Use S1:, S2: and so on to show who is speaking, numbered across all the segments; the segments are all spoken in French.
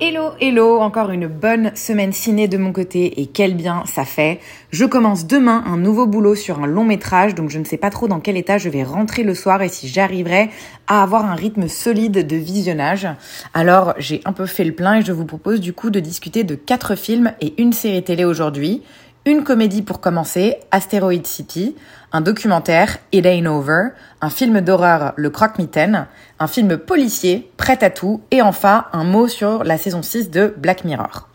S1: Hello, hello, encore une bonne semaine ciné de mon côté et quel bien ça fait. Je commence demain un nouveau boulot sur un long métrage, donc je ne sais pas trop dans quel état je vais rentrer le soir et si j'arriverai à avoir un rythme solide de visionnage. Alors j'ai un peu fait le plein et je vous propose du coup de discuter de quatre films et une série télé aujourd'hui. Une comédie pour commencer, Asteroid City, un documentaire, It Ain't Over, un film d'horreur, Le Croque-Mitaine, un film policier, Prêt à tout, et enfin un mot sur la saison 6 de Black Mirror.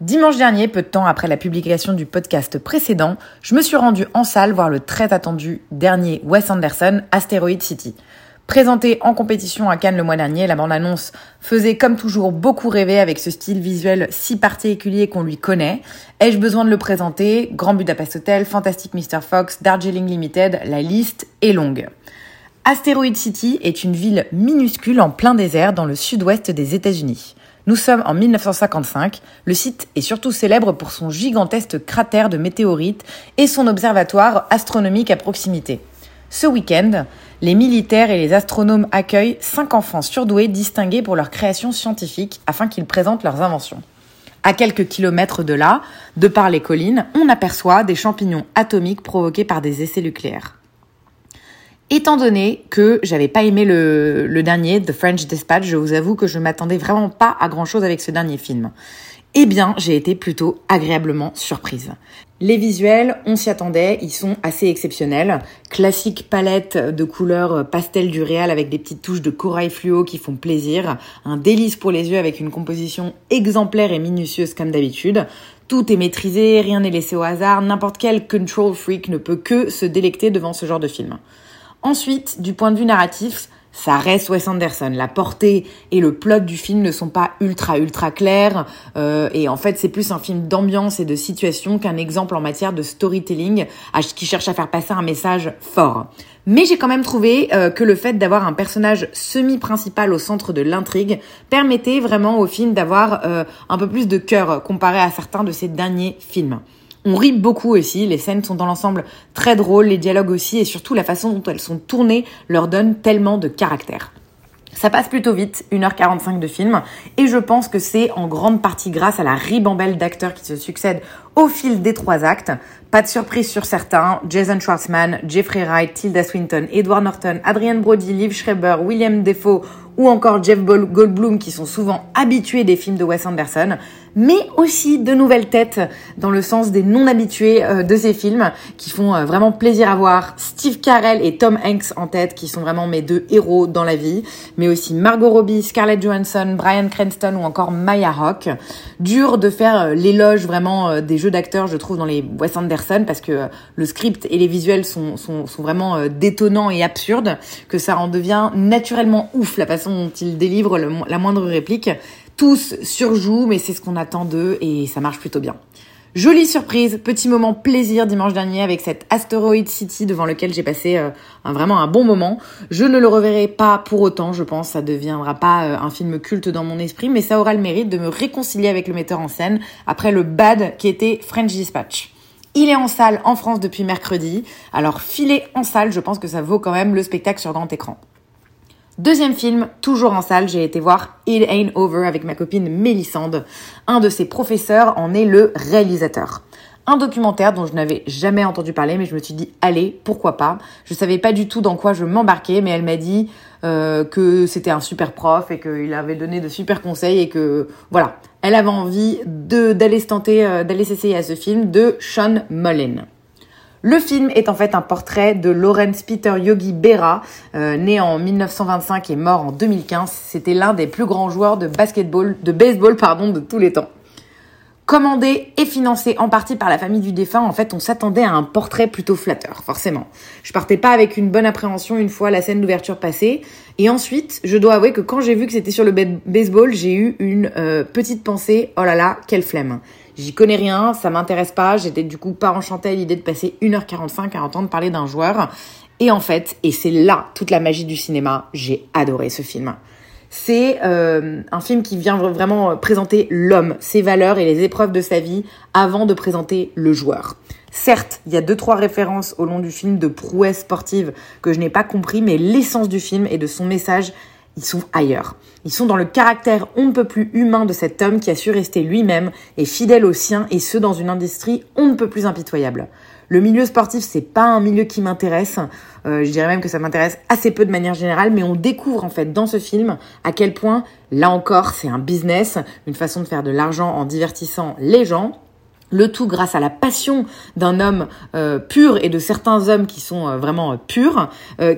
S1: Dimanche dernier, peu de temps après la publication du podcast précédent, je me suis rendue en salle voir le très attendu dernier Wes Anderson, Asteroid City. Présenté en compétition à Cannes le mois dernier, la bande-annonce faisait comme toujours beaucoup rêver avec ce style visuel si particulier qu'on lui connaît. Ai-je besoin de le présenter? Grand Budapest Hotel, Fantastic Mr. Fox, Darjeeling Limited, la liste est longue. Asteroid City est une ville minuscule en plein désert dans le sud-ouest des États-Unis. Nous sommes en 1955. Le site est surtout célèbre pour son gigantesque cratère de météorites et son observatoire astronomique à proximité. Ce week-end, les militaires et les astronomes accueillent cinq enfants surdoués distingués pour leur création scientifique afin qu'ils présentent leurs inventions. À quelques kilomètres de là, de par les collines, on aperçoit des champignons atomiques provoqués par des essais nucléaires. Étant donné que j'avais pas aimé le, le dernier, The French Dispatch, je vous avoue que je m'attendais vraiment pas à grand chose avec ce dernier film. Eh bien, j'ai été plutôt agréablement surprise. Les visuels, on s'y attendait, ils sont assez exceptionnels. Classique palette de couleurs pastel du réal avec des petites touches de corail fluo qui font plaisir. Un délice pour les yeux avec une composition exemplaire et minutieuse comme d'habitude. Tout est maîtrisé, rien n'est laissé au hasard, n'importe quel control freak ne peut que se délecter devant ce genre de film. Ensuite, du point de vue narratif, ça reste Wes Anderson. La portée et le plot du film ne sont pas ultra ultra clairs euh, et en fait c'est plus un film d'ambiance et de situation qu'un exemple en matière de storytelling qui cherche à faire passer un message fort. Mais j'ai quand même trouvé euh, que le fait d'avoir un personnage semi-principal au centre de l'intrigue permettait vraiment au film d'avoir euh, un peu plus de cœur comparé à certains de ses derniers films. On rit beaucoup aussi, les scènes sont dans l'ensemble très drôles, les dialogues aussi, et surtout la façon dont elles sont tournées leur donne tellement de caractère. Ça passe plutôt vite, 1h45 de film, et je pense que c'est en grande partie grâce à la ribambelle d'acteurs qui se succèdent au fil des trois actes. Pas de surprise sur certains, Jason Schwartzman, Jeffrey Wright, Tilda Swinton, Edward Norton, Adrian Brody, Liv Schreiber, William Defoe ou encore Jeff Goldblum qui sont souvent habitués des films de Wes Anderson, mais aussi de nouvelles têtes dans le sens des non-habitués euh, de ces films qui font euh, vraiment plaisir à voir. Steve Carell et Tom Hanks en tête qui sont vraiment mes deux héros dans la vie, mais aussi Margot Robbie, Scarlett Johansson, Bryan Cranston ou encore Maya Hawke. Dur de faire euh, l'éloge vraiment des jeux d'acteurs, je trouve, dans les Wes Anderson parce que le script et les visuels sont, sont, sont vraiment détonnants et absurdes, que ça en devient naturellement ouf la façon dont ils délivrent la moindre réplique. Tous surjouent, mais c'est ce qu'on attend d'eux et ça marche plutôt bien. Jolie surprise, petit moment plaisir dimanche dernier avec cette Asteroid City devant lequel j'ai passé euh, vraiment un bon moment. Je ne le reverrai pas pour autant, je pense, ça deviendra pas euh, un film culte dans mon esprit, mais ça aura le mérite de me réconcilier avec le metteur en scène après le bad qui était French Dispatch. Il est en salle en France depuis mercredi, alors filez en salle, je pense que ça vaut quand même le spectacle sur grand écran. Deuxième film, toujours en salle, j'ai été voir It Ain't Over avec ma copine Mélissande. Un de ses professeurs en est le réalisateur. Un documentaire dont je n'avais jamais entendu parler, mais je me suis dit, allez, pourquoi pas? Je savais pas du tout dans quoi je m'embarquais, mais elle m'a dit euh, que c'était un super prof et qu'il avait donné de super conseils et que, voilà, elle avait envie d'aller se tenter, euh, d'aller s'essayer à ce film de Sean Mullen. Le film est en fait un portrait de Lawrence Peter Yogi Berra, euh, né en 1925 et mort en 2015. C'était l'un des plus grands joueurs de basketball, de baseball pardon, de tous les temps. Commandé et financé en partie par la famille du défunt, en fait, on s'attendait à un portrait plutôt flatteur, forcément. Je partais pas avec une bonne appréhension une fois la scène d'ouverture passée. Et ensuite, je dois avouer que quand j'ai vu que c'était sur le baseball, j'ai eu une euh, petite pensée, oh là là, quelle flemme. J'y connais rien, ça m'intéresse pas, j'étais du coup pas enchantée à l'idée de passer 1h45 à entendre parler d'un joueur. Et en fait, et c'est là toute la magie du cinéma, j'ai adoré ce film. C'est euh, un film qui vient vraiment présenter l'homme, ses valeurs et les épreuves de sa vie avant de présenter le joueur. Certes, il y a deux trois références au long du film de prouesses sportives que je n'ai pas compris, mais l'essence du film et de son message, ils sont ailleurs. Ils sont dans le caractère on ne peut plus humain de cet homme qui a su rester lui-même et fidèle au sien et ce dans une industrie on ne peut plus impitoyable. Le milieu sportif, c'est pas un milieu qui m'intéresse. Euh, je dirais même que ça m'intéresse assez peu de manière générale, mais on découvre en fait dans ce film à quel point, là encore, c'est un business, une façon de faire de l'argent en divertissant les gens le tout grâce à la passion d'un homme euh, pur et de certains hommes qui sont euh, vraiment euh, purs,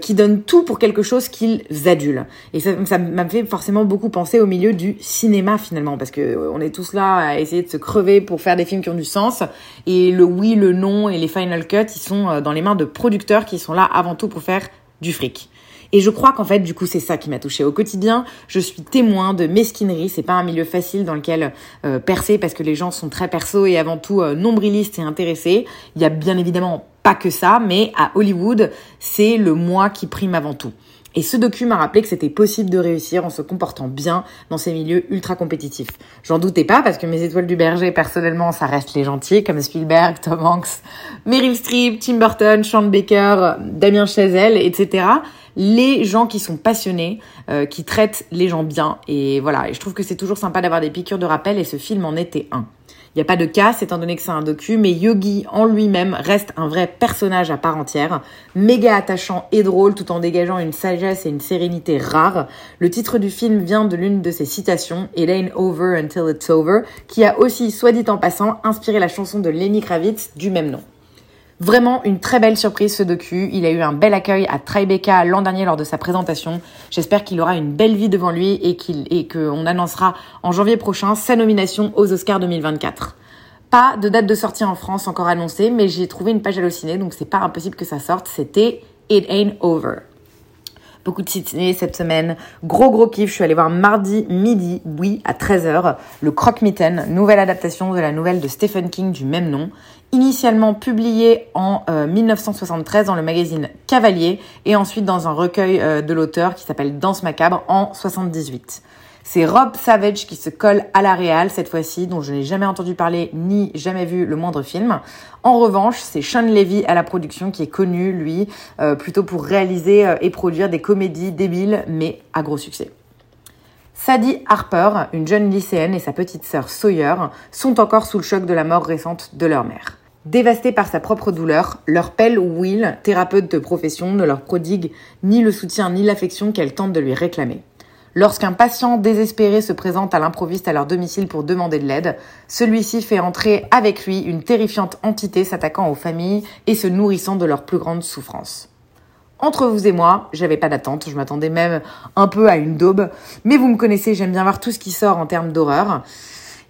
S1: qui donnent tout pour quelque chose qu'ils adulent. Et ça, ça m'a fait forcément beaucoup penser au milieu du cinéma finalement, parce que on est tous là à essayer de se crever pour faire des films qui ont du sens. Et le oui, le non et les final cuts, ils sont dans les mains de producteurs qui sont là avant tout pour faire du fric. Et je crois qu'en fait, du coup, c'est ça qui m'a touchée. Au quotidien, je suis témoin de mesquinerie. C'est pas un milieu facile dans lequel euh, percer parce que les gens sont très perso et avant tout euh, nombrilistes et intéressés. Il y a bien évidemment pas que ça, mais à Hollywood, c'est le moi qui prime avant tout. Et ce docu m'a rappelé que c'était possible de réussir en se comportant bien dans ces milieux ultra compétitifs. J'en doutais pas parce que mes étoiles du berger, personnellement, ça reste les gentils comme Spielberg, Tom Hanks, Meryl Streep, Tim Burton, Sean Baker, Damien Chazelle, etc les gens qui sont passionnés, euh, qui traitent les gens bien. Et voilà, et je trouve que c'est toujours sympa d'avoir des piqûres de rappel et ce film en était un. Il n'y a pas de casse étant donné que c'est un docu, mais Yogi en lui-même reste un vrai personnage à part entière, méga attachant et drôle tout en dégageant une sagesse et une sérénité rares. Le titre du film vient de l'une de ses citations, It ain't over until it's over, qui a aussi, soit dit en passant, inspiré la chanson de Lenny Kravitz du même nom. Vraiment une très belle surprise ce docu. Il a eu un bel accueil à Tribeca l'an dernier lors de sa présentation. J'espère qu'il aura une belle vie devant lui et qu'on annoncera en janvier prochain sa nomination aux Oscars 2024. Pas de date de sortie en France encore annoncée, mais j'ai trouvé une page hallucinée, donc c'est pas impossible que ça sorte. C'était It Ain't Over. Beaucoup de ciné cette semaine. Gros gros kiff. Je suis allée voir mardi midi, oui, à 13h, le Croque-Mitaine, nouvelle adaptation de la nouvelle de Stephen King du même nom initialement publié en 1973 euh, dans le magazine Cavalier et ensuite dans un recueil euh, de l'auteur qui s'appelle Danse macabre en 78. C'est Rob Savage qui se colle à la réal cette fois-ci, dont je n'ai jamais entendu parler ni jamais vu le moindre film. En revanche, c'est Sean Levy à la production qui est connu, lui, euh, plutôt pour réaliser et produire des comédies débiles mais à gros succès. Sadie Harper, une jeune lycéenne, et sa petite sœur Sawyer sont encore sous le choc de la mort récente de leur mère. Dévastés par sa propre douleur, leur pelle Will, thérapeute de profession, ne leur prodigue ni le soutien ni l'affection qu'elle tente de lui réclamer. Lorsqu'un patient désespéré se présente à l'improviste à leur domicile pour demander de l'aide, celui-ci fait entrer avec lui une terrifiante entité s'attaquant aux familles et se nourrissant de leurs plus grandes souffrances. Entre vous et moi, j'avais pas d'attente, je m'attendais même un peu à une daube, mais vous me connaissez, j'aime bien voir tout ce qui sort en termes d'horreur.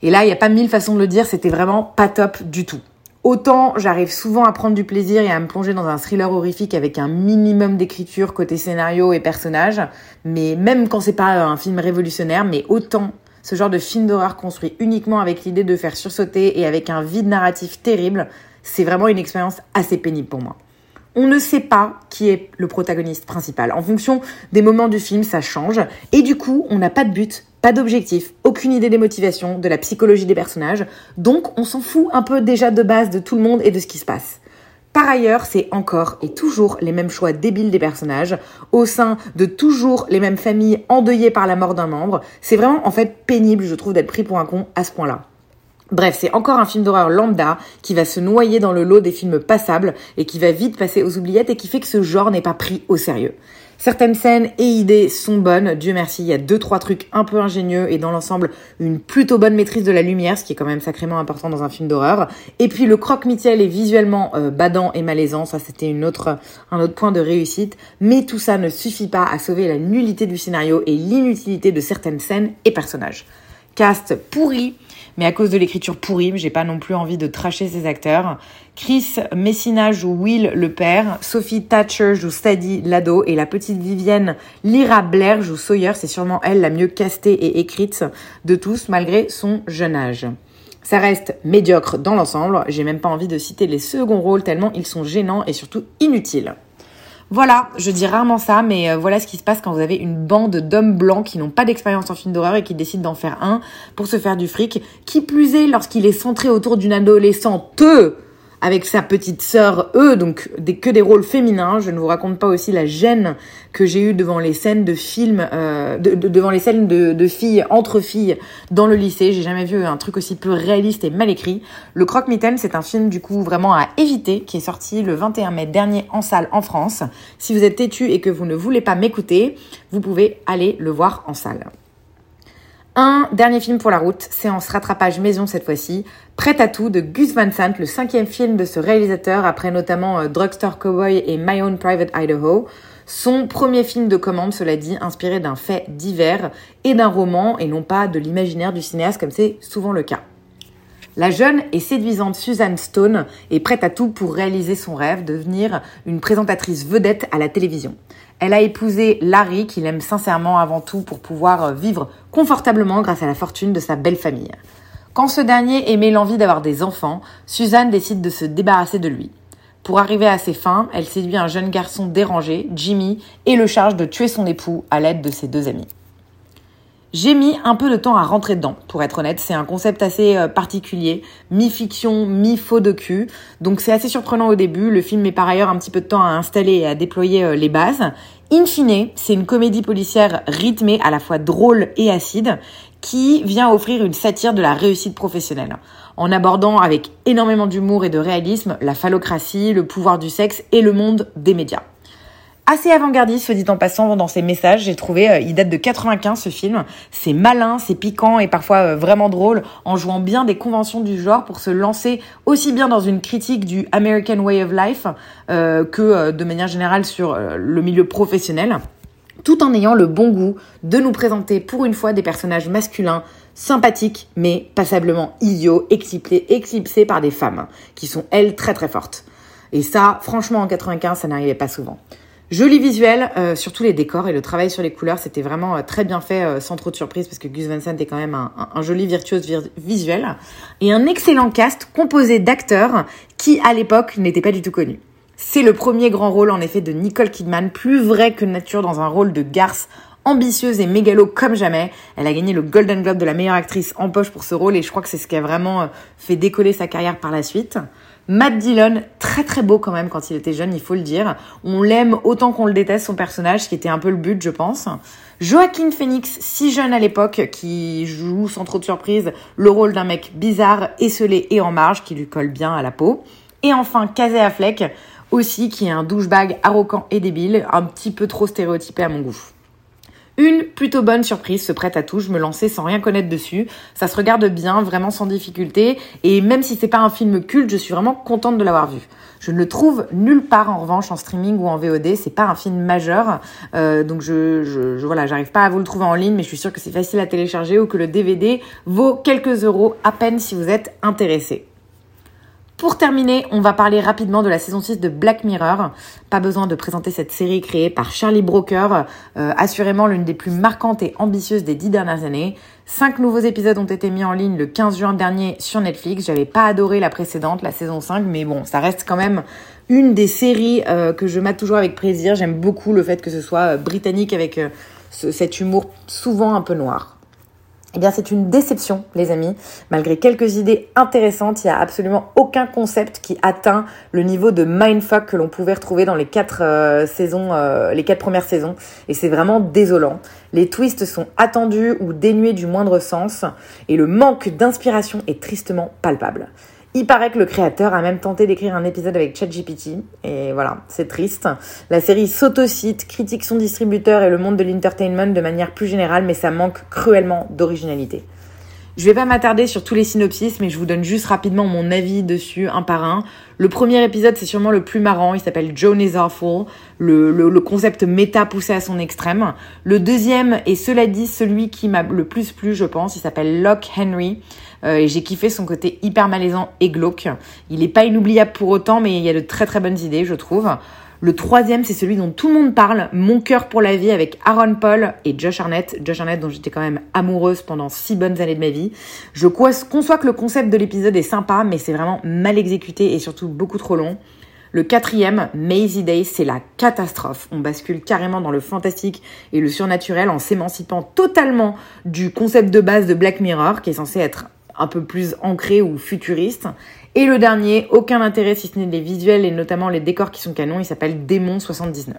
S1: Et là, il n'y a pas mille façons de le dire, c'était vraiment pas top du tout. Autant j'arrive souvent à prendre du plaisir et à me plonger dans un thriller horrifique avec un minimum d'écriture côté scénario et personnage, mais même quand c'est pas un film révolutionnaire, mais autant ce genre de film d'horreur construit uniquement avec l'idée de faire sursauter et avec un vide narratif terrible, c'est vraiment une expérience assez pénible pour moi. On ne sait pas qui est le protagoniste principal. En fonction des moments du film, ça change. Et du coup, on n'a pas de but, pas d'objectif, aucune idée des motivations, de la psychologie des personnages, donc on s'en fout un peu déjà de base de tout le monde et de ce qui se passe. Par ailleurs, c'est encore et toujours les mêmes choix débiles des personnages, au sein de toujours les mêmes familles endeuillées par la mort d'un membre. C'est vraiment en fait pénible, je trouve, d'être pris pour un con à ce point-là. Bref, c'est encore un film d'horreur lambda qui va se noyer dans le lot des films passables et qui va vite passer aux oubliettes et qui fait que ce genre n'est pas pris au sérieux. Certaines scènes et idées sont bonnes, Dieu merci, il y a deux trois trucs un peu ingénieux et dans l'ensemble une plutôt bonne maîtrise de la lumière, ce qui est quand même sacrément important dans un film d'horreur. Et puis le croque-mitiel est visuellement euh, badant et malaisant, ça c'était une un autre point de réussite, mais tout ça ne suffit pas à sauver la nullité du scénario et l'inutilité de certaines scènes et personnages. Cast pourri, mais à cause de l'écriture pourrie, j'ai pas non plus envie de tracher ces acteurs. Chris Messina joue Will le père, Sophie Thatcher joue Sadie l'ado et la petite Vivienne Lyra Blair joue Sawyer. C'est sûrement elle la mieux castée et écrite de tous malgré son jeune âge. Ça reste médiocre dans l'ensemble, j'ai même pas envie de citer les seconds rôles tellement ils sont gênants et surtout inutiles. Voilà, je dis rarement ça, mais euh, voilà ce qui se passe quand vous avez une bande d'hommes blancs qui n'ont pas d'expérience en film d'horreur et qui décident d'en faire un pour se faire du fric. Qui plus est lorsqu'il est centré autour d'une adolescente avec sa petite sœur, eux, donc que des rôles féminins. Je ne vous raconte pas aussi la gêne que j'ai eue devant les scènes de films, euh, devant les scènes de, de, filles entre filles dans le lycée. J'ai jamais vu un truc aussi peu réaliste et mal écrit. Le Croque-Mitaine, c'est un film du coup vraiment à éviter, qui est sorti le 21 mai dernier en salle en France. Si vous êtes têtu et que vous ne voulez pas m'écouter, vous pouvez aller le voir en salle. Un dernier film pour la route, séance rattrapage maison cette fois-ci, Prêt à tout de Gus Van Sant, le cinquième film de ce réalisateur après notamment euh, Drugstore Cowboy et My Own Private Idaho. Son premier film de commande, cela dit, inspiré d'un fait divers et d'un roman et non pas de l'imaginaire du cinéaste comme c'est souvent le cas. La jeune et séduisante Suzanne Stone est prête à tout pour réaliser son rêve, devenir une présentatrice vedette à la télévision. Elle a épousé Larry, qu'il aime sincèrement avant tout pour pouvoir euh, vivre confortablement grâce à la fortune de sa belle famille. Quand ce dernier émet l'envie d'avoir des enfants, Suzanne décide de se débarrasser de lui. Pour arriver à ses fins, elle séduit un jeune garçon dérangé, Jimmy, et le charge de tuer son époux à l'aide de ses deux amis. J'ai mis un peu de temps à rentrer dedans, pour être honnête. C'est un concept assez euh, particulier, mi-fiction, mi-faux de cul. Donc c'est assez surprenant au début. Le film met par ailleurs un petit peu de temps à installer et à déployer euh, les bases. In fine, c'est une comédie policière rythmée, à la fois drôle et acide, qui vient offrir une satire de la réussite professionnelle, en abordant avec énormément d'humour et de réalisme la phallocratie, le pouvoir du sexe et le monde des médias assez avant-gardiste, se dit en passant, dans ses messages. J'ai trouvé, euh, il date de 95 ce film. C'est malin, c'est piquant et parfois euh, vraiment drôle, en jouant bien des conventions du genre pour se lancer aussi bien dans une critique du American Way of Life euh, que de manière générale sur le milieu professionnel, tout en ayant le bon goût de nous présenter pour une fois des personnages masculins sympathiques mais passablement idiots, éclipsés par des femmes qui sont elles très très fortes. Et ça, franchement, en 95, ça n'arrivait pas souvent. Joli visuel, euh, surtout les décors et le travail sur les couleurs, c'était vraiment euh, très bien fait, euh, sans trop de surprise, parce que Gus Van Sant est quand même un, joli virtuose visuel. Et un excellent cast composé d'acteurs qui, à l'époque, n'étaient pas du tout connus. C'est le premier grand rôle, en effet, de Nicole Kidman, plus vrai que nature dans un rôle de garce ambitieuse et mégalo comme jamais. Elle a gagné le Golden Globe de la meilleure actrice en poche pour ce rôle et je crois que c'est ce qui a vraiment fait décoller sa carrière par la suite. Matt Dillon, très très beau quand même quand il était jeune, il faut le dire. On l'aime autant qu'on le déteste, son personnage, qui était un peu le but, je pense. Joaquin Phoenix, si jeune à l'époque, qui joue sans trop de surprise le rôle d'un mec bizarre, esselé et en marge, qui lui colle bien à la peau. Et enfin, Casey Affleck, aussi, qui est un douchebag arrogant et débile, un petit peu trop stéréotypé à mon goût. Une plutôt bonne surprise se prête à tout, je me lançais sans rien connaître dessus. Ça se regarde bien, vraiment sans difficulté, et même si c'est pas un film culte, je suis vraiment contente de l'avoir vu. Je ne le trouve nulle part en revanche en streaming ou en VOD, c'est pas un film majeur, euh, donc je, je, je voilà, j'arrive pas à vous le trouver en ligne, mais je suis sûre que c'est facile à télécharger ou que le DVD vaut quelques euros à peine si vous êtes intéressé. Pour terminer, on va parler rapidement de la saison 6 de Black Mirror. Pas besoin de présenter cette série créée par Charlie Broker, euh, assurément l'une des plus marquantes et ambitieuses des dix dernières années. Cinq nouveaux épisodes ont été mis en ligne le 15 juin dernier sur Netflix. J'avais pas adoré la précédente, la saison 5, mais bon, ça reste quand même une des séries euh, que je mate toujours avec plaisir. J'aime beaucoup le fait que ce soit euh, britannique avec cet humour souvent un peu noir. Eh bien, c'est une déception, les amis. Malgré quelques idées intéressantes, il n'y a absolument aucun concept qui atteint le niveau de mindfuck que l'on pouvait retrouver dans les quatre euh, saisons, euh, les quatre premières saisons. Et c'est vraiment désolant. Les twists sont attendus ou dénués du moindre sens, et le manque d'inspiration est tristement palpable. Il paraît que le créateur a même tenté d'écrire un épisode avec ChatGPT. Et voilà, c'est triste. La série s'autocite, critique son distributeur et le monde de l'entertainment de manière plus générale, mais ça manque cruellement d'originalité. Je vais pas m'attarder sur tous les synopsis, mais je vous donne juste rapidement mon avis dessus, un par un. Le premier épisode, c'est sûrement le plus marrant, il s'appelle Joan is Awful, le, le, concept méta poussé à son extrême. Le deuxième est, cela dit, celui qui m'a le plus plu, je pense, il s'appelle Locke Henry. Euh, et j'ai kiffé son côté hyper malaisant et glauque. Il est pas inoubliable pour autant, mais il y a de très très bonnes idées, je trouve. Le troisième, c'est celui dont tout le monde parle, Mon cœur pour la vie, avec Aaron Paul et Josh Arnett. Josh Arnett, dont j'étais quand même amoureuse pendant six bonnes années de ma vie. Je conçois que le concept de l'épisode est sympa, mais c'est vraiment mal exécuté et surtout beaucoup trop long. Le quatrième, Maisie Day, c'est la catastrophe. On bascule carrément dans le fantastique et le surnaturel en s'émancipant totalement du concept de base de Black Mirror, qui est censé être un peu plus ancré ou futuriste. Et le dernier, aucun intérêt si ce n'est les visuels et notamment les décors qui sont canons, il s'appelle Démon 79.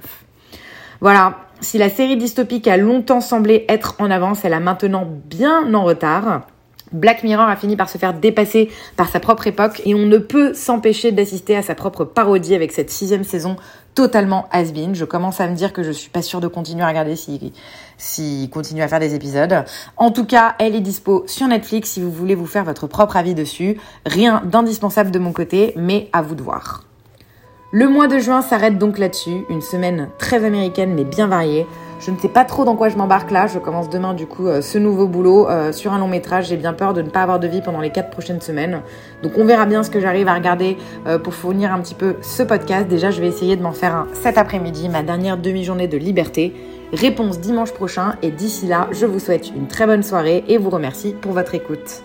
S1: Voilà, si la série dystopique a longtemps semblé être en avance, elle a maintenant bien en retard. Black Mirror a fini par se faire dépasser par sa propre époque et on ne peut s'empêcher d'assister à sa propre parodie avec cette sixième saison totalement has-been. Je commence à me dire que je suis pas sûre de continuer à regarder si, si continue à faire des épisodes. En tout cas, elle est dispo sur Netflix si vous voulez vous faire votre propre avis dessus. Rien d'indispensable de mon côté, mais à vous de voir. Le mois de juin s'arrête donc là-dessus, une semaine très américaine mais bien variée. Je ne sais pas trop dans quoi je m'embarque là. Je commence demain du coup euh, ce nouveau boulot euh, sur un long métrage. J'ai bien peur de ne pas avoir de vie pendant les quatre prochaines semaines. Donc on verra bien ce que j'arrive à regarder euh, pour fournir un petit peu ce podcast. Déjà je vais essayer de m'en faire un cet après-midi, ma dernière demi-journée de liberté. Réponse dimanche prochain et d'ici là je vous souhaite une très bonne soirée et vous remercie pour votre écoute.